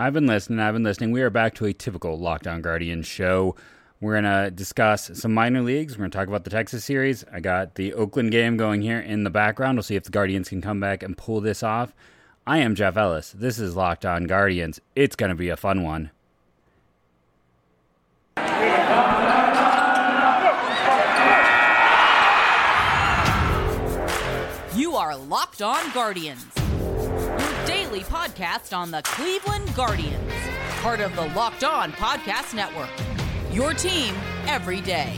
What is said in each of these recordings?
I've been listening. I've been listening. We are back to a typical Locked On Guardians show. We're going to discuss some minor leagues. We're going to talk about the Texas series. I got the Oakland game going here in the background. We'll see if the Guardians can come back and pull this off. I am Jeff Ellis. This is Locked On Guardians. It's going to be a fun one. You are Locked On Guardians, daily podcast on the Cleveland Guardians, part of the Locked On Podcast Network. Your team every day.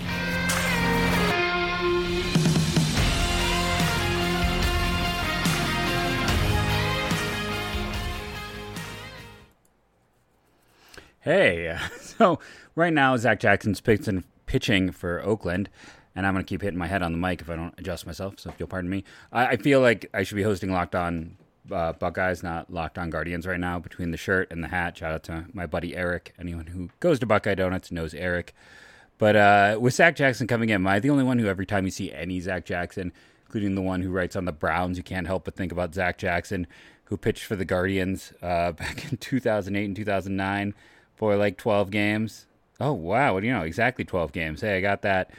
Hey, so right now Zach Jackson's pitching, for Oakland, and I'm going to keep hitting my head on the mic if I don't adjust myself. So if you'll pardon me, I feel like I should be hosting Locked On uh, Buckeyes, not Locked On Guardians right now. Between the shirt and the hat, shout out to my buddy Eric. Anyone who goes to Buckeye Donuts knows Eric. But uh, with Zach Jackson coming in, am I the only one who every time you see any Zach Jackson, including the one who writes on the Browns, you can't help but think about Zach Jackson, who pitched for the Guardians uh, back in 2008 and 2009 for like 12 games. Oh, wow. What do you know? Exactly 12 games. Hey, I got that.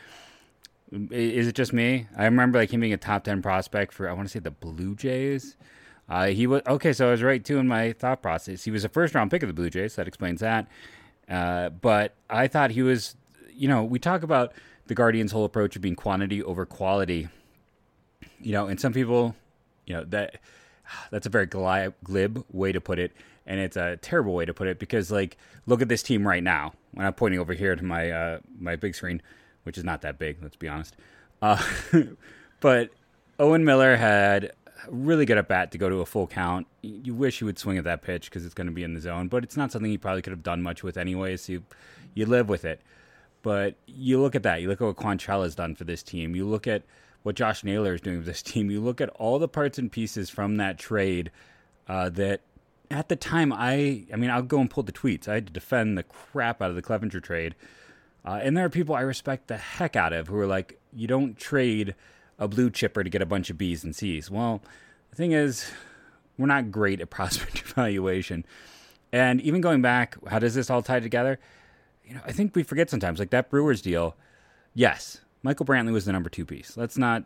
Is it just me? I remember like him being a top 10 prospect for, I want to say the Blue Jays. Uh, he was, okay, so I was right too in my thought process. He was a first round pick of the Blue Jays. That explains that. Uh, but I thought he was, you know, we talk about the Guardians' whole approach of being quantity over quality. You know, and some people, you know, that that's a very glib way to put it and it's a terrible way to put it because like look at this team right now. When I'm pointing over here to my uh, my big screen, which is not that big, let's be honest. Uh, but Owen Miller had really good at bat to go to a full count. You wish he would swing at that pitch because it's going to be in the zone, but it's not something he probably could have done much with anyway. So you you live with it. But you look at that. You look at what Quantrill has done for this team. You look at what Josh Naylor is doing with this team. You look at all the parts and pieces from that trade uh, that at the time, I I mean, I'll go and pull the tweets. I had to defend the crap out of the Clevinger trade, uh, and there are people I respect the heck out of who are like, you don't trade a blue chipper to get a bunch of B's and C's. Well, the thing is, we're not great at prospect evaluation, and even going back, how does this all tie together? You know, I think we forget sometimes, like that Brewers deal. Yes, Michael Brantley was the number two piece. Let's not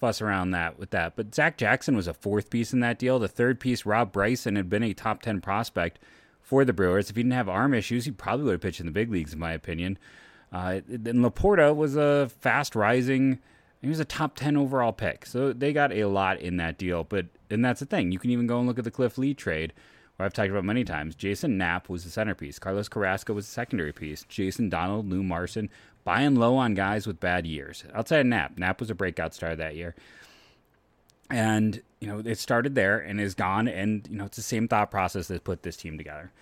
fuss around that with that. But Zach Jackson was a fourth piece in that deal. The third piece, Rob Bryson, had been a top 10 prospect for the Brewers. If he didn't have arm issues, he probably would have pitched in the big leagues, in my opinion. Uh, and Laporta was a fast rising, he was a top 10 overall pick. So they got a lot in that deal. But, and that's the thing, you can even go and look at the Cliff Lee trade. Where I've talked about many times. Jason Knapp was the centerpiece. Carlos Carrasco was the secondary piece. Jason Donald, Lou Marson, buying low on guys with bad years. Outside of Knapp, Knapp was a breakout star that year. And, you know, it started there and is gone. And, you know, it's the same thought process that put this team together.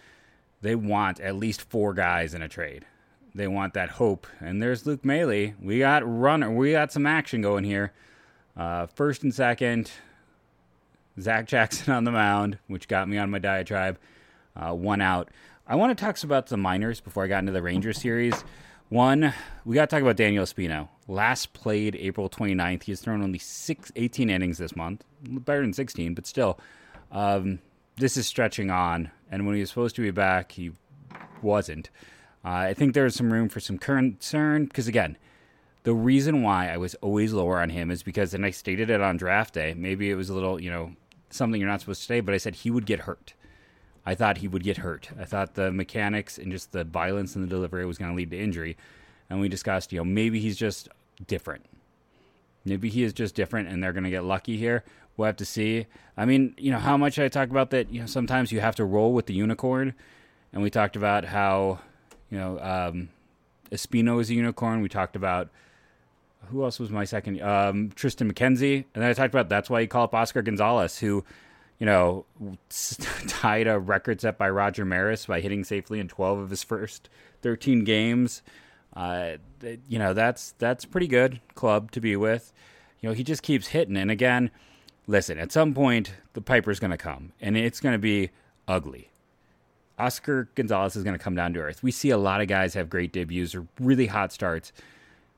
They want at least four guys in a trade. They want that hope. And there's Luke Maile. We got runner. We got some action going here. Uh, first and second, Zach Jackson on the mound, which got me on my diatribe. Uh, one out. I want to talk about the minors before I got into the Rangers series. One, we got to talk about Daniel Espino. Last played April 29th. He has thrown only six, 18 innings this month. Better than 16, but still. Um, this is stretching on. And when he was supposed to be back, he wasn't. Uh, I think there's some room for some concern because, again, the reason why I was always lower on him is because, and I stated it on draft day, maybe it was a little, you know, something you're not supposed to say, but I said he would get hurt. I thought he would get hurt. I thought the mechanics and just the violence in the delivery was going to lead to injury. And we discussed, you know, maybe he's just different. Maybe he is just different and they're going to get lucky here. We'll have to see. I mean, you know, how much I talk about that, you know, sometimes you have to roll with the unicorn. And we talked about how, you know, um, Espino is a unicorn. We talked about who else was my second? Um, Triston McKenzie. And then I talked about that's why you call up Oscar Gonzalez, who you know, tied a record set by Roger Maris by hitting safely in 12 of his first 13 games. Uh, you know, that's that's pretty good club to be with. You know, he just keeps hitting. And again, listen, at some point the Piper's going to come, and it's going to be ugly. Oscar Gonzalez is going to come down to earth. We see a lot of guys have great debuts or really hot starts.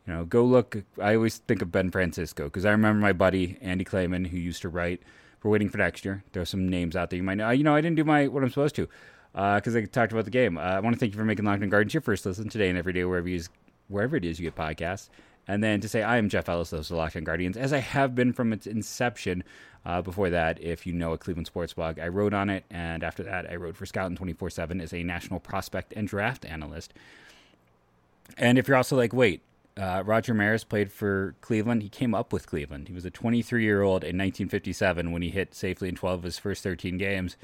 You know, go look. I always think of Ben Francisco because I remember my buddy Andy Clayman who used to write we're waiting for next year. There's some names out there you might know. You know, I didn't do my what I'm supposed to. because I talked about the game. Uh, I want to thank you for making Locked On Guardians your first listen today and every day, wherever, you, wherever it is you get podcasts. And then to say, I am Jeff Ellis, those are Locked On Guardians, as I have been from its inception. Uh, before that, if you know a Cleveland sports blog, I wrote on it. And after that, I wrote for Scouting 24 7 as a national prospect and draft analyst. And if you're also like, wait, uh, Roger Maris played for Cleveland. He came up with Cleveland. He was a 23 year old in 1957 when he hit safely in 12 of his first 13 games.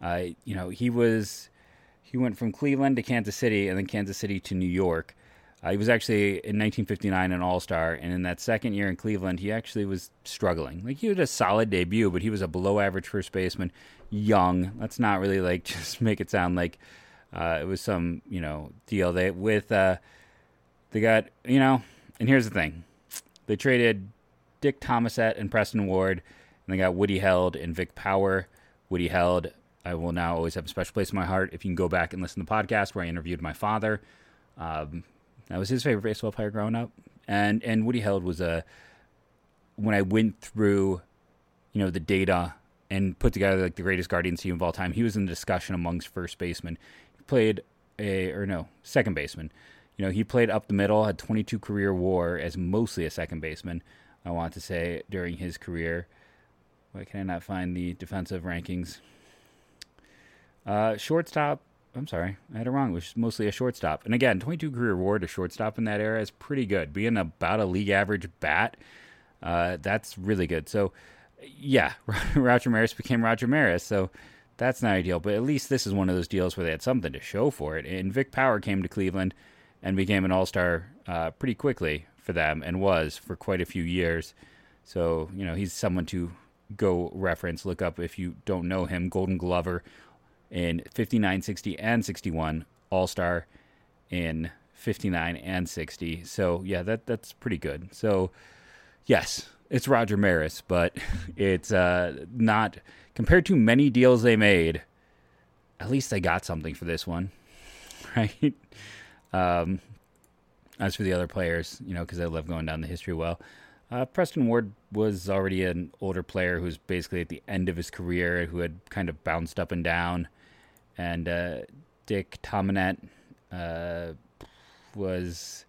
Uh, you know, he was he went from Cleveland to Kansas City and then Kansas City to New York. Uh, he was actually in 1959 an All Star, and in that second year in Cleveland, he actually was struggling. Like he had a solid debut, but he was a below average first baseman, young. Let's not really like just make it sound like uh, it was some you know deal. They with uh, they got you know, and here's the thing, they traded Dick Tomanek and Preston Ward, and they got Woody Held and Vic Power. Woody Held, I will now always have a special place in my heart. If you can go back and listen to the podcast where I interviewed my father. Um, that was his favorite baseball player growing up. And and Woody Held was a when I went through, you know, the data and put together like the greatest Guardians team of all time. He was in the discussion amongst first basemen. He played a or no second baseman. You know, he played up the middle, had 22 career WAR as mostly a second baseman. I want to say during his career. Why can I not find the defensive rankings? Uh, shortstop, I'm sorry, I had it wrong. It was mostly a shortstop. And again, 22 career award to shortstop in that era is pretty good. Being about a league average bat, uh, that's really good. So, yeah, Roger Maris became Roger Maris. So that's not ideal. But at least this is one of those deals where they had something to show for it. And Vic Power came to Cleveland and became an all star uh, pretty quickly for them and was for quite a few years. So, you know, he's someone to go reference, look up if you don't know him. Golden Glover in 59, 60, and 61, All Star in 59 and 60. So, yeah, that that's pretty good. So, yes, it's Roger Maris, but it's uh, not compared to many deals they made. At least they got something for this one, right? Um, as for the other players, you know, because I love going down the history well. Uh, Preston Ward was already an older player who's basically at the end of his career, who had kind of bounced up and down and uh, Dick Tomanek uh, was,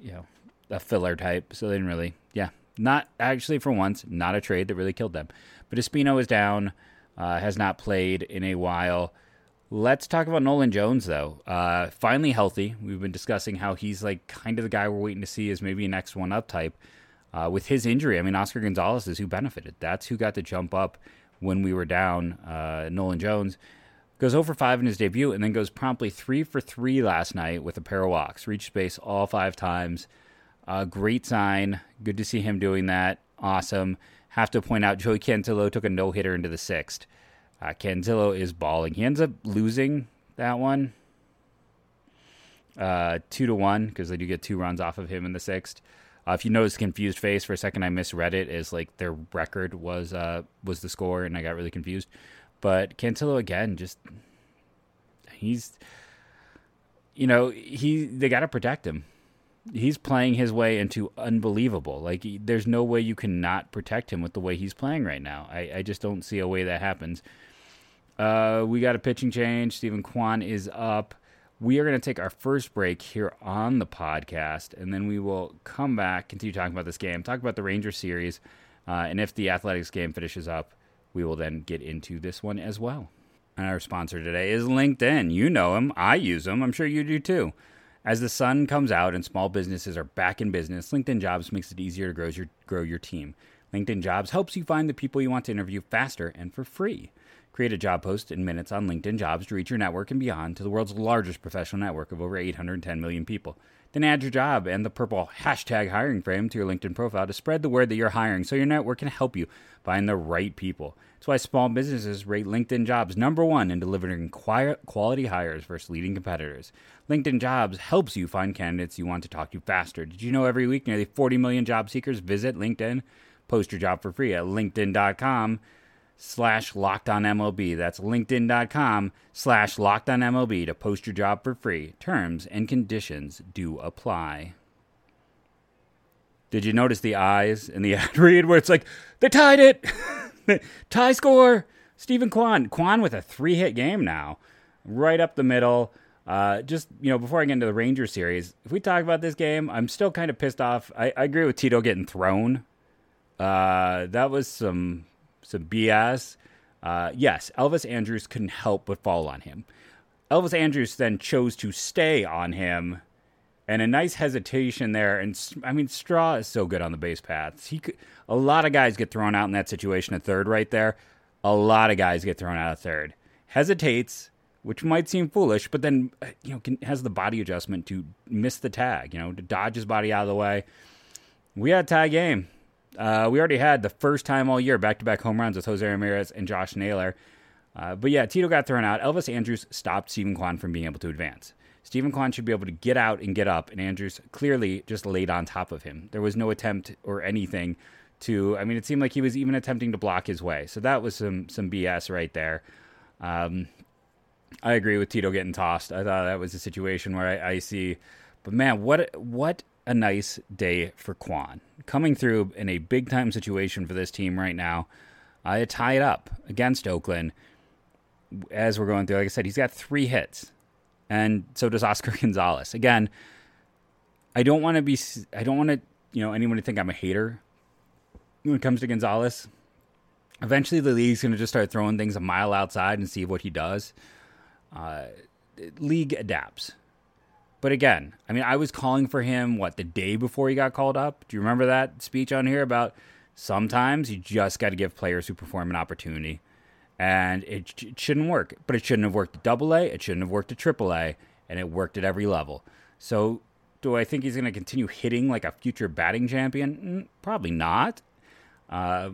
you know, a filler type. So they didn't really, yeah, not actually for once, not a trade that really killed them. But Espino is down, uh, has not played in a while. Let's talk about Nolan Jones, though. Uh, finally healthy. We've been discussing how he's like kind of the guy we're waiting to see as maybe an next one up type. Uh, with his injury, I mean, Oscar Gonzalez is who benefited. That's who got to jump up when we were down. Uh, Nolan Jones Goes over 5 in his debut and then goes promptly 3 for 3 last night with a pair of walks. Reached base all five times. Uh, great sign. Good to see him doing that. Awesome. Have to point out Joey Cantillo took a no hitter into the sixth. Uh, Cantillo is balling. He ends up losing that one uh, two to one because they do get two runs off of him in the sixth. Uh, if you notice confused face for a second, I misread it as like their record was uh, was the score, and I got really confused. But Cantillo again, just he's you know he they got to protect him. He's playing his way into unbelievable. Like there's no way you can not protect him with the way he's playing right now. I, I just don't see a way that happens. Uh, we got a pitching change. Steven Kwan is up. We are going to take our first break here on the podcast, and then we will come back, continue talking about this game, talk about the Ranger series, uh, and if the Athletics game finishes up, we will then get into this one as well. And our sponsor today is LinkedIn. You know him. I use them. I'm sure you do too. As the sun comes out and small businesses are back in business, LinkedIn Jobs makes it easier to grow your, grow your team. LinkedIn Jobs helps you find the people you want to interview faster and for free. Create a job post in minutes on LinkedIn Jobs to reach your network and beyond to the world's largest professional network of over 810 million people. Then add your job and the purple hashtag hiring frame to your LinkedIn profile to spread the word that you're hiring so your network can help you find the right people. That's why small businesses rate LinkedIn jobs number one in delivering quality hires versus leading competitors. LinkedIn jobs helps you find candidates you want to talk to faster. Did you know every week nearly 40 million job seekers visit LinkedIn? Post your job for free at linkedin.com slash locked on MLB. That's linkedin.com slash locked on MLB to post your job for free. Terms and conditions do apply. Did you notice the eyes in the ad read where it's like, they tied it? Tie score! Steven Kwan, Kwan with a three hit game now, right up the middle. Uh, just you know, before I get into the Ranger series, if we talk about this game, I'm still kind of pissed off. I, I agree with Tito getting thrown. Uh, that was some some BS. Uh, yes, Elvis Andrus couldn't help but fall on him. Elvis Andrus then chose to stay on him, and a nice hesitation there. And I mean, Straw is so good on the base paths. He could, a lot of guys get thrown out in that situation at third, right there. A lot of guys get thrown out at third. Hesitates, which might seem foolish, but then you know can, has the body adjustment to miss the tag. You know, to dodge his body out of the way. We had a tie game. Uh, we already had the first time all year back to back home runs with Jose Ramirez and Josh Naylor. Uh, but yeah, Tito got thrown out. Elvis Andrus stopped Steven Kwan from being able to advance. Steven Kwan should be able to get out and get up, and Andrus clearly just laid on top of him. There was no attempt or anything to. I mean, it seemed like he was even attempting to block his way. So that was some some BS right there. Um, I agree with Tito getting tossed. I thought that was a situation where I, I see, but man, what what a nice day for Kwan coming through in a big time situation for this team right now. I uh, tie it up against Oakland as we're going through. Like I said, he's got three hits, and so does Oscar Gonzalez. Again, I don't want to be. I don't want to. You know, anyone to think I'm a hater when it comes to Gonzalez. Eventually, the league's going to just start throwing things a mile outside and see what he does. Uh, league adapts. But again, I mean, I was calling for him, what, the day before he got called up? Do you remember that speech on here about sometimes you just got to give players who perform an opportunity? And it, it shouldn't work. But it shouldn't have worked at double A, it shouldn't have worked at triple A, and it worked at every level. So do I think he's going to continue hitting like a future batting champion? Mm, probably not. Uh,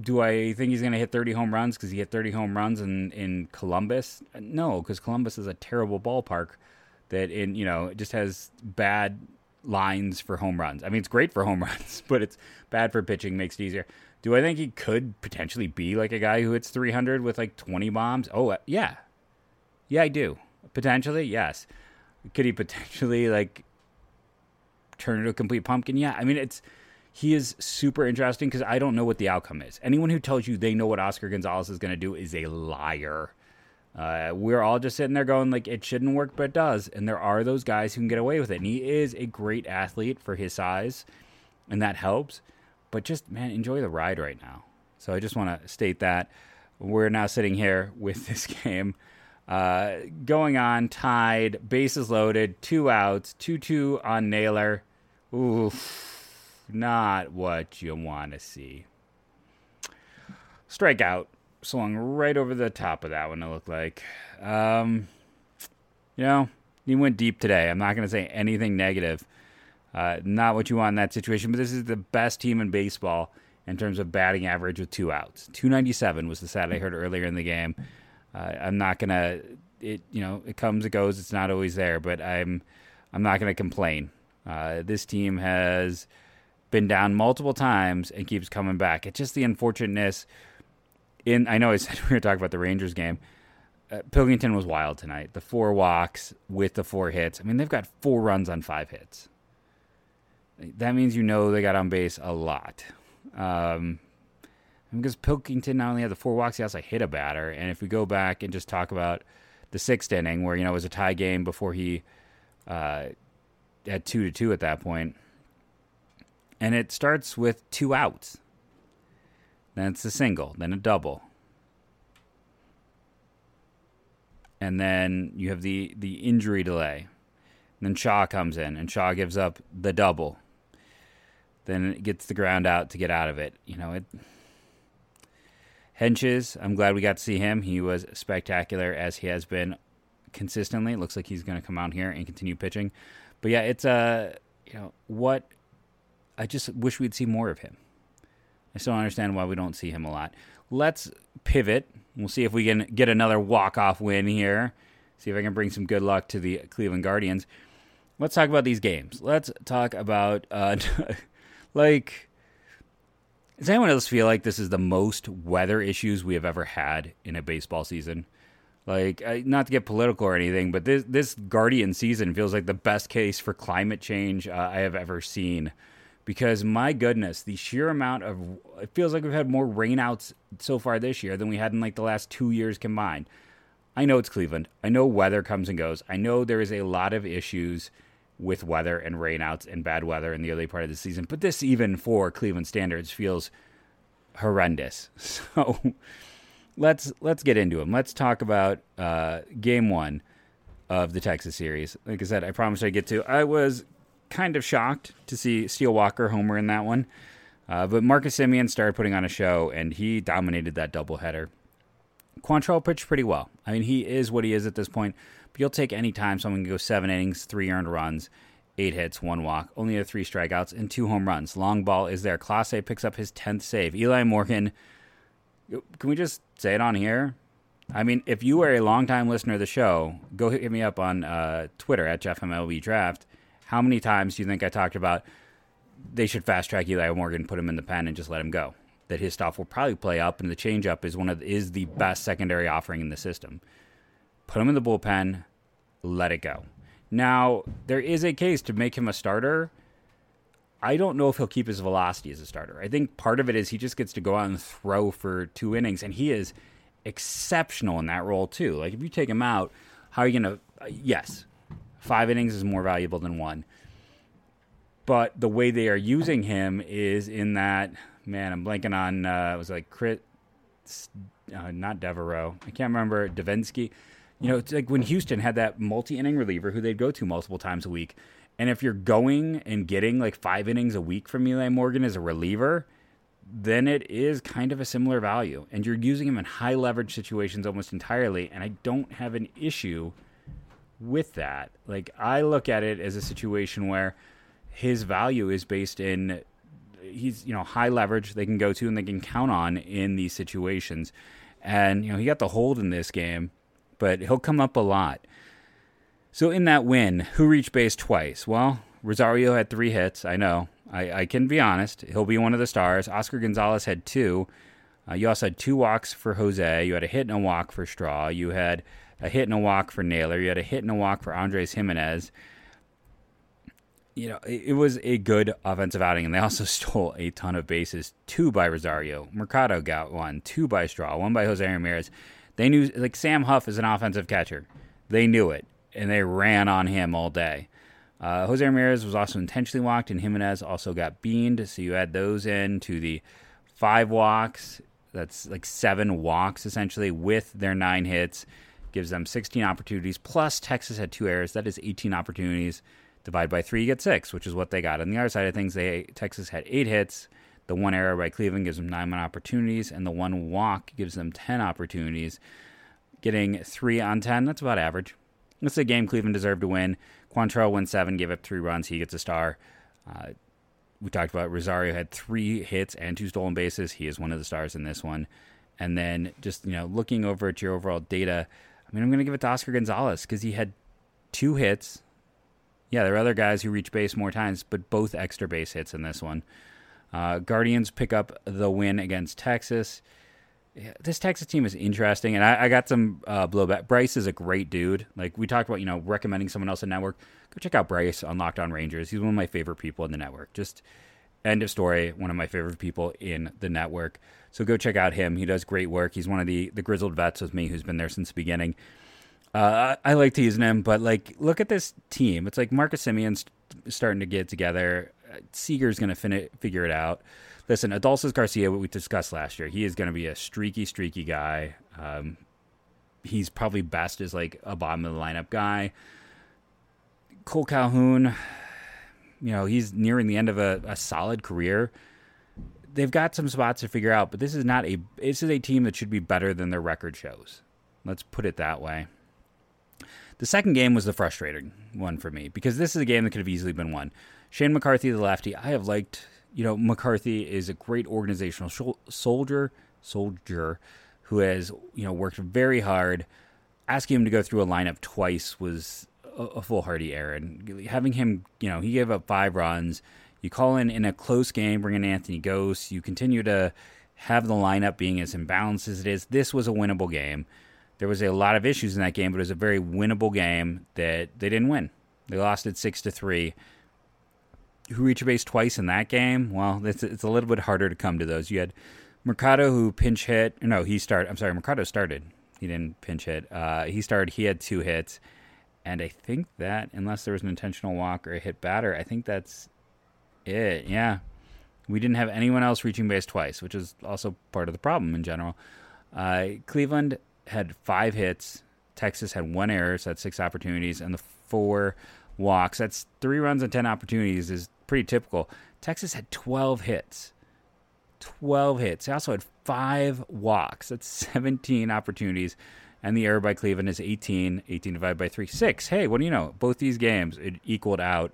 do I think he's going to hit 30 home runs because he hit 30 home runs in, in Columbus? No, because Columbus is a terrible ballpark that in you know it just has bad lines for home runs. I mean, it's great for home runs, but it's bad for pitching. Makes it easier. Do I think he could potentially be like a guy who hits 300 with like 20 bombs? Oh, uh, yeah, yeah, I do. Potentially, yes. Could he potentially like turn into a complete pumpkin? Yeah. I mean, it's he is super interesting because I don't know what the outcome is. Anyone who tells you they know what Oscar Gonzalez is going to do is a liar. Uh, we're all just sitting there going like it shouldn't work, but it does. And there are those guys who can get away with it. And he is a great athlete for his size, and that helps. But just man, enjoy the ride right now. So I just want to state that we're now sitting here with this game uh, going on, tied, bases loaded, two outs, two two on Naylor. Oof, not what you want to see. Strikeout swung right over the top of that one, it looked like. Um, you know, he went deep today. I'm not going to say anything negative. Uh, not what you want in that situation, but this is the best team in baseball in terms of batting average with two outs. 297 was the stat I heard earlier in the game. Uh, I'm not going to, it, you know, it comes, it goes. It's not always there, but I'm, I'm not going to complain. Uh, this team has been down multiple times and keeps coming back. It's just the unfortunateness in I know I said we were going to talk about the Rangers game. Uh, Pilkington was wild tonight. The four walks with the four hits. I mean, they've got four runs on five hits. That means you know they got on base a lot. Um, because Pilkington not only had the four walks, he also hit a batter. And if we go back and just talk about the sixth inning, where you know it was a tie game before he uh, had two to two at that point, and it starts with two outs. Then it's a single, then a double. And then you have the, the injury delay. And then Shaw comes in, and Shaw gives up the double. Then it gets the ground out to get out of it. You know, it. Hentges, I'm glad we got to see him. He was spectacular as he has been consistently. It looks like he's going to come out here and continue pitching. But yeah, it's a, uh, you know, what I just wish we'd see more of him. I still don't understand why we don't see him a lot. Let's pivot. We'll see if we can get another walk-off win here. See if I can bring some good luck to the Cleveland Guardians. Let's talk about these games. Let's talk about uh, like does anyone else feel like this is the most weather issues we have ever had in a baseball season? Like, not to get political or anything, but this this Guardian season feels like the best case for climate change uh, I have ever seen because my goodness, the sheer amount of it feels like we've had more rainouts so far this year than we had in like the last two years combined. I know it's Cleveland. I know weather comes and goes. I know there is a lot of issues with weather and rainouts and bad weather in the early part of the season, but this even for Cleveland standards feels horrendous. So let's let's get into them. Let's talk about uh, game one of the Texas series. Like I said, I promised I'd get to. I was kind of shocked to see Steele Walker homer in that one. Uh, but Marcus Semien started putting on a show, and he dominated that doubleheader. Quantrill pitched pretty well. I mean, he is what he is at this point. But you'll take any time someone can go seven innings, three earned runs, eight hits, one walk, only three strikeouts, and two home runs. Long ball is there. Clase picks up his 10th save. Eli Morgan, can we just say it on here? I mean, if you are a longtime listener of the show, go hit me up on uh, Twitter at JeffMLB Draft how many times do you think I talked about they should fast track Eli Morgan, put him in the pen, and just let him go? That his stuff will probably play up, and the changeup is one of is the best secondary offering in the system. Put him in the bullpen, let it go. Now there is a case to make him a starter. I don't know if he'll keep his velocity as a starter. I think part of it is he just gets to go out and throw for two innings, and he is exceptional in that role too. Like if you take him out, how are you gonna? Uh, yes, Five innings is more valuable than one. But the way they are using him is in that man. I'm blanking on. Uh, it was like Crit, uh, not Devereaux. I can't remember Devenski. You know, it's like when Houston had that multi-inning reliever who they'd go to multiple times a week. And if you're going and getting like five innings a week from Eli Morgan as a reliever, then it is kind of a similar value. And you're using him in high leverage situations almost entirely. And I don't have an issue with that. Like I look at it as a situation where his value is based in he's you know high leverage they can go to and they can count on in these situations. And you know he got the hold in this game, but he'll come up a lot. So in that win, who reached base twice? Well, Rosario had three hits. I know. I, I can be honest. He'll be one of the stars. Oscar Gonzalez had two. Uh, you also had two walks for Jose. You had a hit and a walk for Straw. You had a hit and a walk for Naylor. You had a hit and a walk for Andres Gimenez. You know, it, it was a good offensive outing, and they also stole a ton of bases. Two by Rosario. Mercado got one. Two by Straw. One by Jose Ramirez. They knew, like, Sam Huff is an offensive catcher. They knew it, and they ran on him all day. Uh, Jose Ramirez was also intentionally walked, and Gimenez also got beaned. So you add those in to the five walks. That's like seven walks essentially with their nine hits gives them 16 opportunities. Plus, Texas had two errors. That is 18 opportunities. Divide by three, you get six, which is what they got. On the other side of things, they Texas had eight hits. The one error by Cleveland gives them nine opportunities, and the one walk gives them 10 opportunities. Getting three on 10, that's about average. It's a game Cleveland deserved to win. Quantrill wins seven, gave up three runs. He gets a star. Uh, we talked about Rosario had three hits and two stolen bases. He is one of the stars in this one. And then just you know looking over at your overall data, I mean, I'm going to give it to Oscar Gonzalez because he had two hits. Yeah, there are other guys who reach base more times, but both extra base hits in this one. Uh, Guardians pick up the win against Texas. Yeah, this Texas team is interesting, and I, I got some uh, blowback. Bryce is a great dude. Like we talked about, you know, recommending someone else in network. Go check out Bryce on Locked On Rangers. He's one of my favorite people in the network. Just end of story. One of my favorite people in the network. So go check out him. He does great work. He's one of the the grizzled vets with me who's been there since the beginning. Uh, I, I like teasing him, but like, look at this team. It's like Marcus Semien's starting to get together. Seager's going to fin- figure it out. Listen, Adolis Garcia, what we discussed last year, he is going to be a streaky, streaky guy. Um, he's probably best as like a bottom of the lineup guy. Cole Calhoun, you know, he's nearing the end of a, a solid career they've got some spots to figure out, but this is not a this is a team that should be better than their record shows. Let's put it that way. The second game was the frustrating one for me because this is a game that could have easily been won. Shane McCarthy, the lefty, I have liked. You know, McCarthy is a great organizational soldier, soldier who has you know worked very hard. Asking him to go through a lineup twice was a, foolhardy error. And having him, you know, he gave up five runs you call in in a close game, bring in Anthony Gose. You continue to have the lineup being as imbalanced as it is. This was a winnable game. There was a lot of issues in that game, but it was a very winnable game that they didn't win. They lost it six to three. who reached base twice in that game, well, it's it's a little bit harder to come to those. You had Mercado who pinch hit. No, he started. I'm sorry, Mercado started. He didn't pinch hit. Uh, he started. He had two hits, and I think that unless there was an intentional walk or a hit batter, I think that's it. Yeah, we didn't have anyone else reaching base twice, which is also part of the problem in general. Uh, Cleveland had five hits. Texas had one error, so that's six opportunities, and the four walks. That's three runs and 10 opportunities is pretty typical. Texas had 12 hits. 12 hits. They also had five walks. That's 17 opportunities. And the error by Cleveland is 18. 18 divided by 3. 6. Hey, what do you know? Both these games, it equaled out.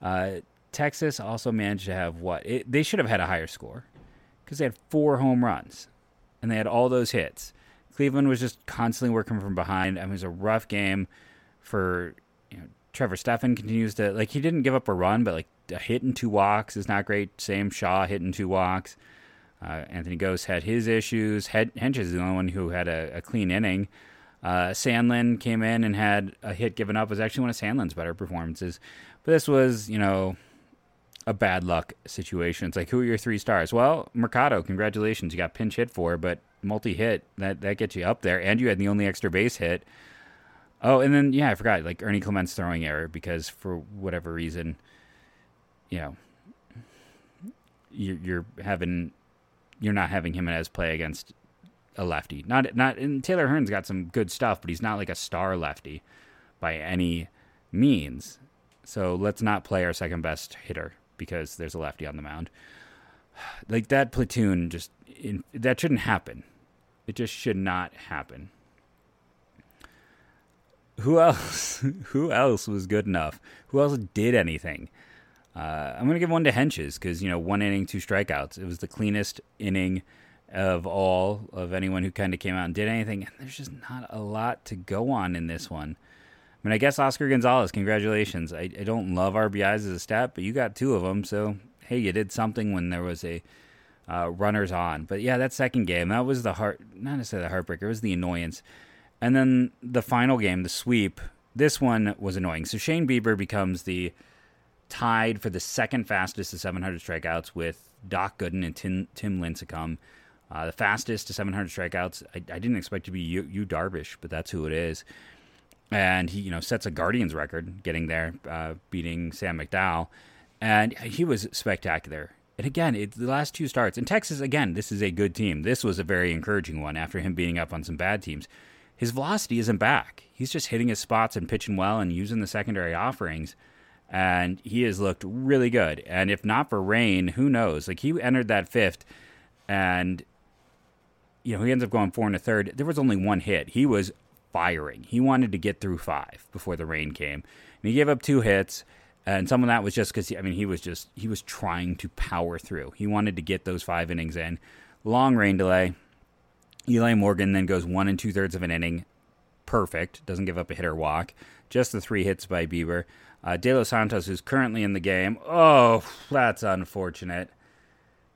Uh, Texas also managed to have what? It, they should have had a higher score because they had four home runs and they had all those hits. Cleveland was just constantly working from behind. I mean, it was a rough game for you know Trevor Stephan continues to like he didn't give up a run, but like a hit and two walks is not great. Same Shaw hitting two walks. Uh, Anthony Gose had his issues. Hentges is the only one who had a, a clean inning. Uh, Sandlin came in and had a hit given up. It was actually one of Sandlin's better performances. But this was, you know, a bad luck situation. It's like, who are your three stars? Well, Mercado, congratulations. You got pinch hit for, but multi hit, that, that gets you up there. And you had the only extra base hit. Oh, and then yeah, I forgot like Ernie Clement's throwing error because for whatever reason, you know, you're, you're having you're not having him as play against a lefty. Not not and Taylor Hearn's got some good stuff, but he's not like a star lefty by any means. So let's not play our second best hitter because there's a lefty on the mound. Like that platoon just in, that shouldn't happen. It just should not happen who else? who else was good enough? Who else did anything? Uh, I'm going to give one to Hentges because you know one inning, two strikeouts. It was the cleanest inning of all of anyone who kind of came out and did anything. And there's just not a lot to go on in this one. I mean, I guess Oscar Gonzalez, congratulations. I, I don't love RBIs as a stat, but you got two of them, so hey, you did something when there was a uh, runners on. But yeah, that second game, that was the heart, not necessarily the heartbreaker, it was the annoyance. And then the final game, the sweep, this one was annoying. So Shane Bieber becomes the tied for the second fastest to 700 strikeouts with Doc Gooden and Tim, Tim Lincecum. Uh, the fastest to 700 strikeouts. I, I didn't expect to be you, Yu Darvish, but that's who it is. And he, you know, sets a Guardians record, getting there, uh, beating Sam McDowell, and he was spectacular. And again, it, the last two starts in Texas. Again, this is a good team. This was a very encouraging one after him beating up on some bad teams his velocity isn't back. He's just hitting his spots and pitching well and using the secondary offerings. And he has looked really good. And if not for rain, who knows? Like he entered that fifth and you know, he ends up going four and a third. There was only one hit. He was firing. He wanted to get through five before the rain came. And he gave up two hits. And some of that was just because, I mean, he was just, he was trying to power through. He wanted to get those five innings in. Long rain delay. Eli Morgan then goes one and two thirds of an inning. Perfect. Doesn't give up a hit or walk. Just the three hits by Bieber. Uh, De Los Santos, who's currently in the game. Oh, that's unfortunate.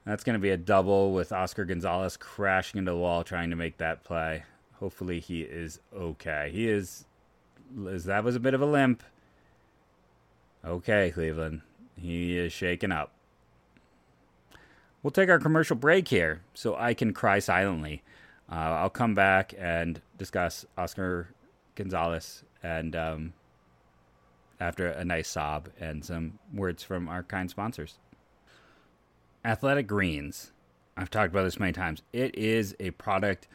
That's going to be a double with Oscar Gonzalez crashing into the wall trying to make that play. Hopefully he is okay. He is. That was a bit of a limp. Okay, Cleveland. He is shaken up. We'll take our commercial break here so I can cry silently. Uh, I'll come back and discuss Oscar Gonzalez and um, after a nice sob and some words from our kind sponsors. Athletic Greens. I've talked about this many times. It is a product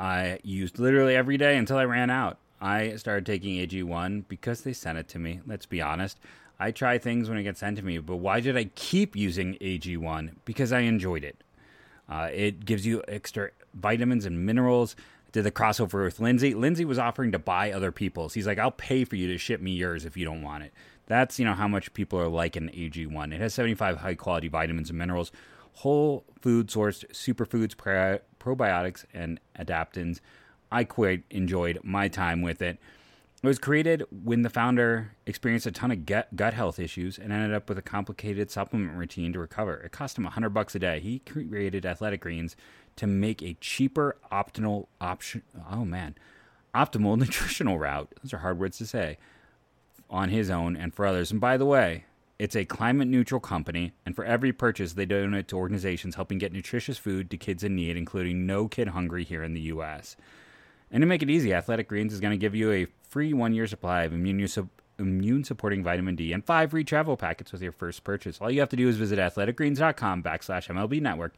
I used literally every day until I ran out. I started taking AG1 because they sent it to me. Let's be honest. I try things when it gets sent to me, but why did I keep using AG1? Because I enjoyed it. Uh, it gives you extra vitamins and minerals. Did the crossover with Lindsay. Lindsay was offering to buy other people's. He's like, I'll pay for you to ship me yours if you don't want it. That's you know how much people are liking AG1. It has 75 high quality vitamins and minerals, whole food sourced superfoods, probiotics, and adaptogens. I quite enjoyed my time with it. It was created when the founder experienced a ton of gut, gut health issues and ended up with a complicated supplement routine to recover. It cost him 100 bucks a day. He created Athletic Greens to make a cheaper optimal option. Oh man, optimal nutritional route. Those are hard words to say. On his own and for others. And by the way, It's a climate neutral company, and for every purchase, they donate to organizations helping get nutritious food to kids in need, including No Kid Hungry here in the U.S. And to make it easy, Athletic Greens is going to give you a free one year supply of immune, immune supporting vitamin D and five free travel packets with your first purchase. All you have to do is visit athleticgreens.com backslash MLB network.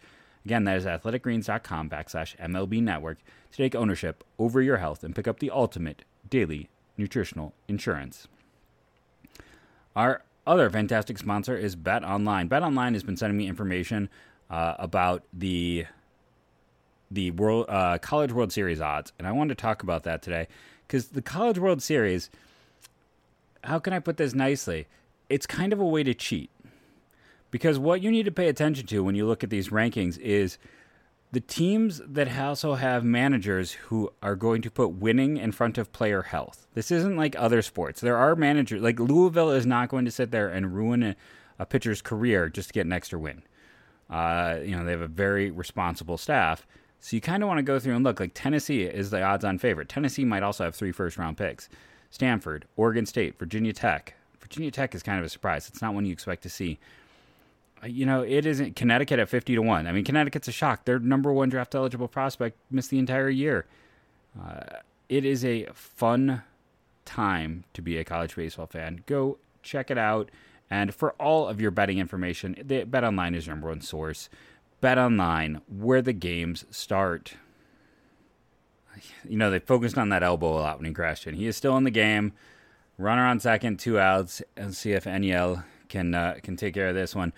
Again, that is athleticgreens.com backslash MLB network to take ownership over your health and pick up the ultimate daily nutritional insurance. Our other fantastic sponsor is Bet Online. Bet Online has been sending me information uh, about the the world uh, College World Series odds, and I wanted to talk about that today because the College World Series. How can I put this nicely? It's kind of a way to cheat because what you need to pay attention to when you look at these rankings is the teams that also have managers who are going to put winning in front of player health. This isn't like other sports. There are managers like Louisville is not going to sit there and ruin a, a pitcher's career just to get an extra win. Uh, you know they have a very responsible staff, so you kind of want to go through and look. Like Tennessee is the odds-on favorite. Tennessee might also have three first-round picks. Stanford, Oregon State, Virginia Tech. Virginia Tech is kind of a surprise. It's not one you expect to see you know, it isn't Connecticut at 50 to 1. I mean, Connecticut's a shock. Their number one draft eligible prospect missed the entire year. Uh, it is a fun time to be a college baseball fan. Go check it out. And for all of your betting information, the Bet Online is your number one source. Bet Online, where the games start. You know, they focused on that elbow a lot when he crashed in. He is still in the game. Runner on second, two outs. And see if Enyel can uh, can take care of this one.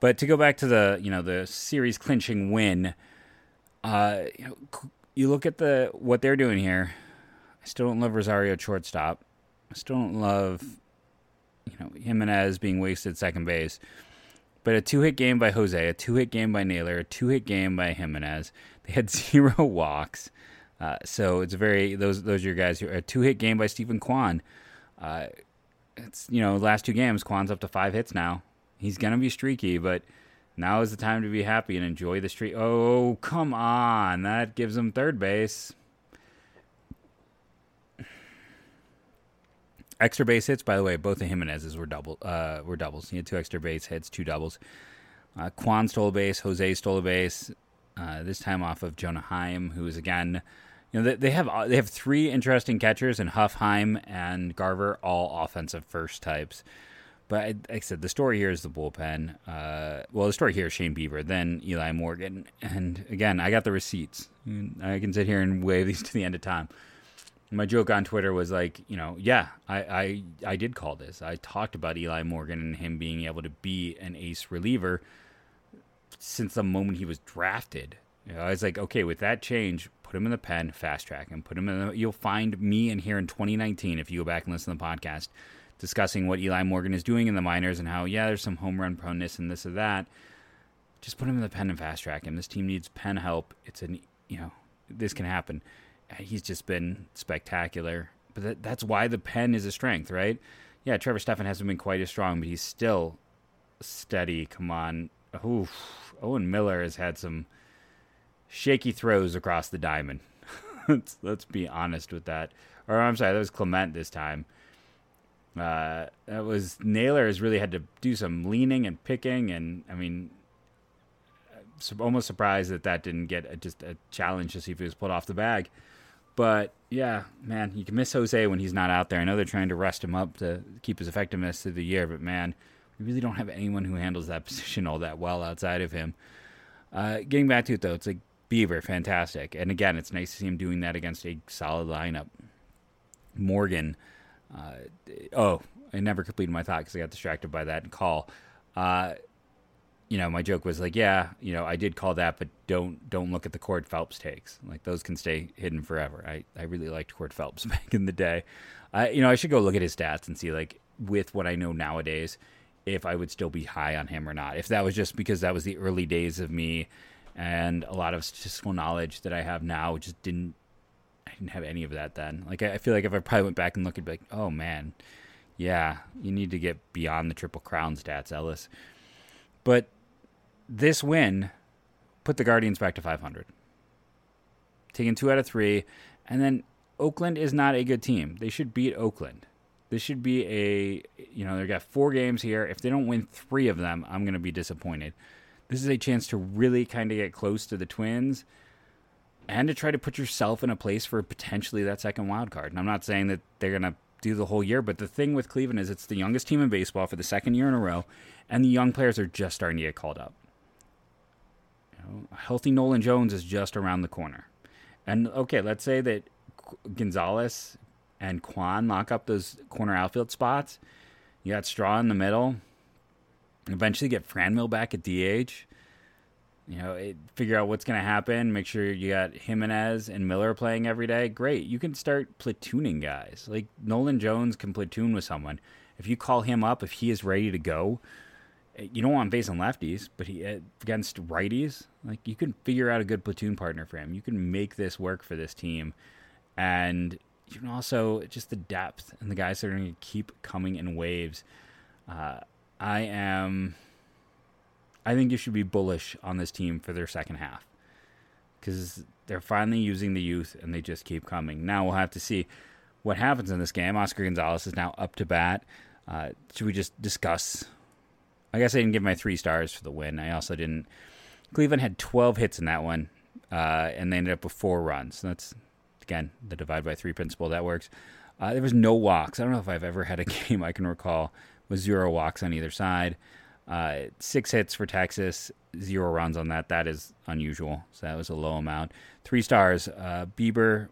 But to go back to the you know the series clinching win, uh, you, know, you look at the what they're doing here. I still don't love Rosario shortstop. I still don't love you know Gimenez being wasted second base. But a two hit game by Jose, a two hit game by Naylor, a two hit game by Gimenez. They had zero walks. Uh, so it's very those those are your guys. A two hit game by Steven Kwan. Uh, it's you know last two games Kwan's up to five hits now He's to be streaky, but now is the time to be happy and enjoy the streak. Oh, come on. That gives him third base. Extra base hits, by the way, both of Gimenez's were double uh, were doubles. He had two extra base hits, two doubles. Uh, Kwan stole a base, Jose stole a base. Uh, this time off of Jonah Heim, who is again, you know, they, they have they have three interesting catchers, and Huff, Heim, and Garver, all offensive first types. But like I said, the story here is the bullpen. Uh, well, the story here is Shane Bieber, then Eli Morgan, and again, I got the receipts. I can sit here and wave these to the end of time. My joke on Twitter was like, you know, yeah, I, I, I did call this. I talked about Eli Morgan and him being able to be an ace reliever since the moment he was drafted. You know, I was like, okay, with that change, put him in the pen, fast track him, put him in. The, you'll find me in here in 2019 if you go back and listen to the podcast discussing what Eli Morgan is doing in the minors and how, yeah, there's some home run proneness and this or that. Just put him in the pen and fast track him. This team needs pen help. It's an, you know, this can happen. Uh, he's just been spectacular. But that, that's why the pen is a strength, right? Yeah, Trevor Stephan hasn't been quite as strong, but he's still steady. Come on. Oof. Owen Miller has had some shaky throws across the diamond. let's, let's be honest with that. Or I'm sorry, that was Clement this time. Uh, that was Naylor has really had to do some leaning and picking, and I mean, almost surprised that that didn't get a, just a challenge to see if he was pulled off the bag. But yeah, man, you can miss Jose when he's not out there. I know they're trying to rest him up to keep his effectiveness through the year, but man, we really don't have anyone who handles that position all that well outside of him. Uh, getting back to it though, it's like Bieber, fantastic, and again, it's nice to see him doing that against a solid lineup. Morgan uh, oh, I never completed my thought because I got distracted by that call. Uh, you know, my joke was like, yeah, you know, I did call that, but don't don't look at the Cord Phelps takes. Like those can stay hidden forever. I, I really liked Cord Phelps back in the day. I you know, I should go look at his stats and see like with what I know nowadays if I would still be high on him or not. If that was just because that was the early days of me and a lot of statistical knowledge that I have now just didn't I didn't have any of that then. Like I, feel like if I probably went back and looked, I'd be like, oh man, yeah, you need to get beyond the triple crown stats, Ellis. But this win put the Guardians back to 500, taking two out of three, and then Oakland is not a good team. They should beat Oakland. This should be a, you know, they've got four games here. If they don't win three of them, I'm going to be disappointed. This is a chance to really kind of get close to the Twins and to try to put yourself in a place for potentially that second wild card. And I'm not saying that they're going to do the whole year, but the thing with Cleveland is it's the youngest team in baseball for the second year in a row, and the young players are just starting to get called up. You know, healthy Nolan Jones is just around the corner. And okay, let's say that Gonzalez and Kwan lock up those corner outfield spots. You got Straw in the middle. Eventually get Franmil back at DH. You know, it, figure out what's going to happen. Make sure you got Gimenez and Miller playing every day. Great. You can start platooning guys. Like Nolan Jones can platoon with someone. If you call him up, if he is ready to go, eh, you don't want him facing lefties, but he eh, against righties, like you can figure out a good platoon partner for him. You can make this work for this team, and you can also just the depth and the guys that are going to keep coming in waves. Uh, I am. I think you should be bullish on this team for their second half because they're finally using the youth and they just keep coming. Now we'll have to see what happens in this game. Oscar Gonzalez is now up to bat. Uh, should we just discuss? I guess I didn't give my three stars for the win. I also didn't. Cleveland had 12 hits in that one, uh, and they ended up with four runs. That's again the divide by three principle that works. Uh, there was no walks. I don't know if I've ever had a game I can recall with zero walks on either side. Uh, six hits for Texas, zero runs on that. That is unusual. So that was a low amount. Three stars. Uh, Bieber,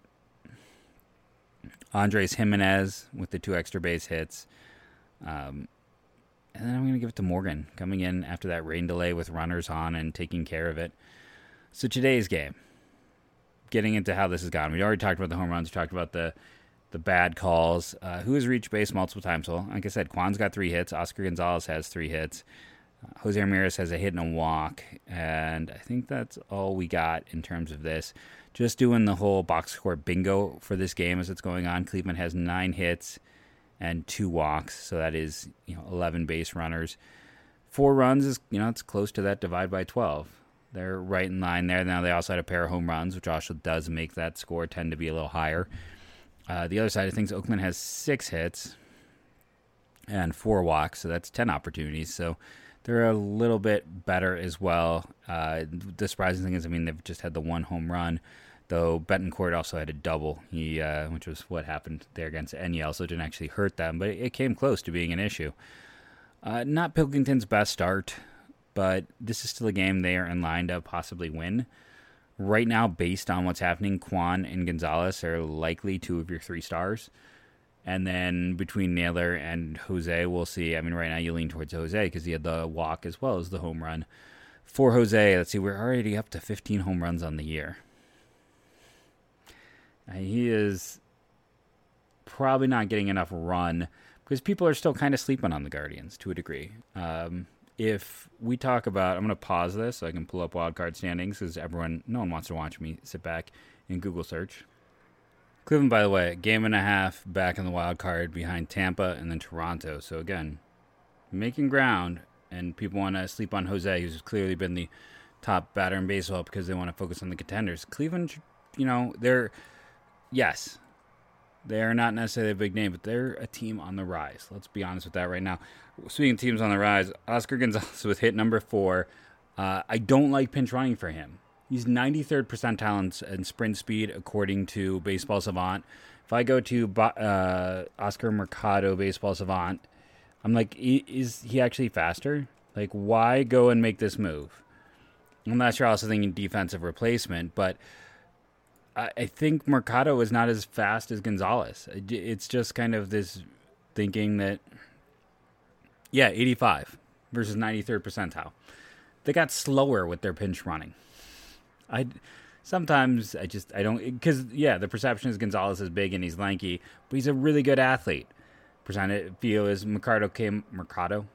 Andres Gimenez with the two extra base hits. Um, and then I'm going to give it to Morgan coming in after that rain delay with runners on and taking care of it. So today's game, getting into how this has gone. We already talked about the home runs. We talked about the the bad calls. Uh, who has reached base multiple times? Well, like I said, Kwan's got three hits. Oscar Gonzalez has three hits. Uh, Jose Ramirez has a hit and a walk. And I think that's all we got in terms of this. Just doing the whole box score bingo for this game as it's going on. Cleveland has nine hits and two walks. So that is, you know, 11 base runners. Four runs is, you know, it's close to that divide by 12. They're right in line there. Now they also had a pair of home runs, which also does make that score tend to be a little higher. Uh, the other side of things, Oakland has six hits and four walks, so that's 10 opportunities. So they're a little bit better as well. Uh, the surprising thing is, I mean, they've just had the one home run, though Bethancourt also had a double, he, uh, which was what happened there against Enyel, so it didn't actually hurt them, but it came close to being an issue. Uh, not Pilkington's best start, but this is still a game they are in line to possibly win right now, based on what's happening, Kwan and Gonzalez are likely two of your three stars. And then between Naylor and Jose, we'll see. I mean, right now you lean towards Jose because he had the walk as well as the home run. For Jose, let's see, we're already up to 15 home runs on the year. And he is probably not getting enough run because people are still kind of sleeping on the Guardians to a degree. Um, if we talk about, I'm going to pause this so I can pull up wildcard standings because everyone, no one wants to watch me sit back in Google search. Cleveland, by the way, game and a half back in the wild card behind Tampa and then Toronto. So again, making ground, and people want to sleep on Jose, who's clearly been the top batter in baseball because they want to focus on the contenders. Cleveland, you know, they're yes, they are not necessarily a big name, but they're a team on the rise. Let's be honest with that right now. Speaking of teams on the rise, Oscar Gonzalez with hit number four. Uh, I don't like pinch running for him. He's 93rd percentile in, in, sprint speed according to Baseball Savant. If I go to uh, Oscar Mercado Baseball Savant, I'm like, is he actually faster? Like, why go and make this move? Unless you're also thinking defensive replacement, but I, think Mercado is not as fast as Gonzalez. It's just kind of this thinking that, yeah, 85 versus 93rd percentile. They got slower with their pinch running. I sometimes I just I don't because yeah, the perception is Gonzalez is big and he's lanky, but he's a really good athlete. Percent feel is Mercado came Mercado,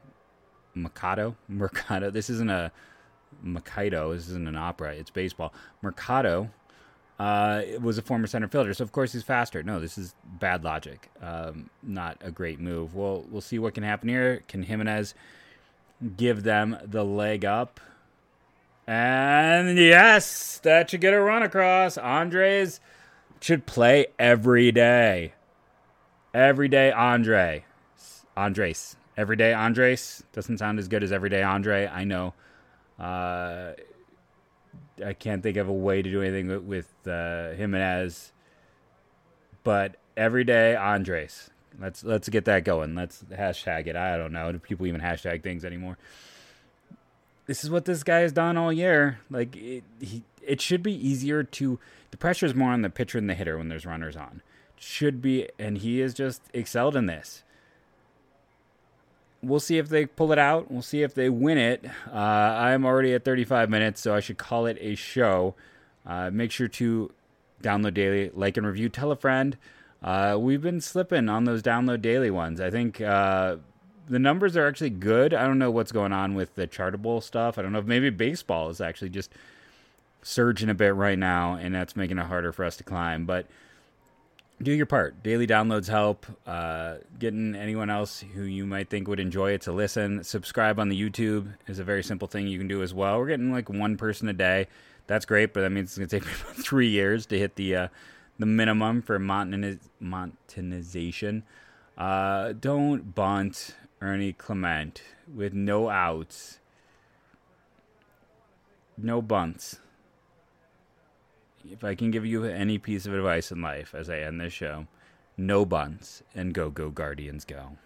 Mercado, Mercado. This isn't a Mercado. This isn't an opera. It's baseball. Mercado uh, was a former center fielder, so of course he's faster. No, this is bad logic. Um, not a great move. We'll we'll see what can happen here. Can Gimenez give them the leg up? And yes, that should get a run across. Andres should play every day. Everyday Andre. Andres. Everyday Andres. Doesn't sound as good as Everyday Andre. I know. Uh, I can't think of a way to do anything with, with uh, Gimenez. But Everyday Andres. Let's let's get that going. Let's hashtag it. I don't know. Do people even hashtag things anymore? This is what this guy has done all year. Like it, he, it should be easier to. The pressure is more on the pitcher and the hitter when there's runners on. Should be, and he has just excelled in this. We'll see if they pull it out. We'll see if they win it. Uh, I'm already at 35 minutes, so I should call it a show. Uh, make sure to download daily, like and review, tell a friend. Uh, we've been slipping on those download daily ones. I think uh, the numbers are actually good. I don't know what's going on with the chartable stuff. I don't know if maybe baseball is actually just surging a bit right now, and that's making it harder for us to climb. But do your part. Daily downloads help. Uh, getting anyone else who you might think would enjoy it to listen. Subscribe on the YouTube is a very simple thing you can do as well. We're getting like one person a day. That's great, but that means it's going to take me about three years to hit the uh, the minimum for montaniz- monetization. Uh, don't bunt Ernie Clement with no outs, no bunts. If I can give you any piece of advice in life as I end this show, no bunts and go, go, Guardians, go.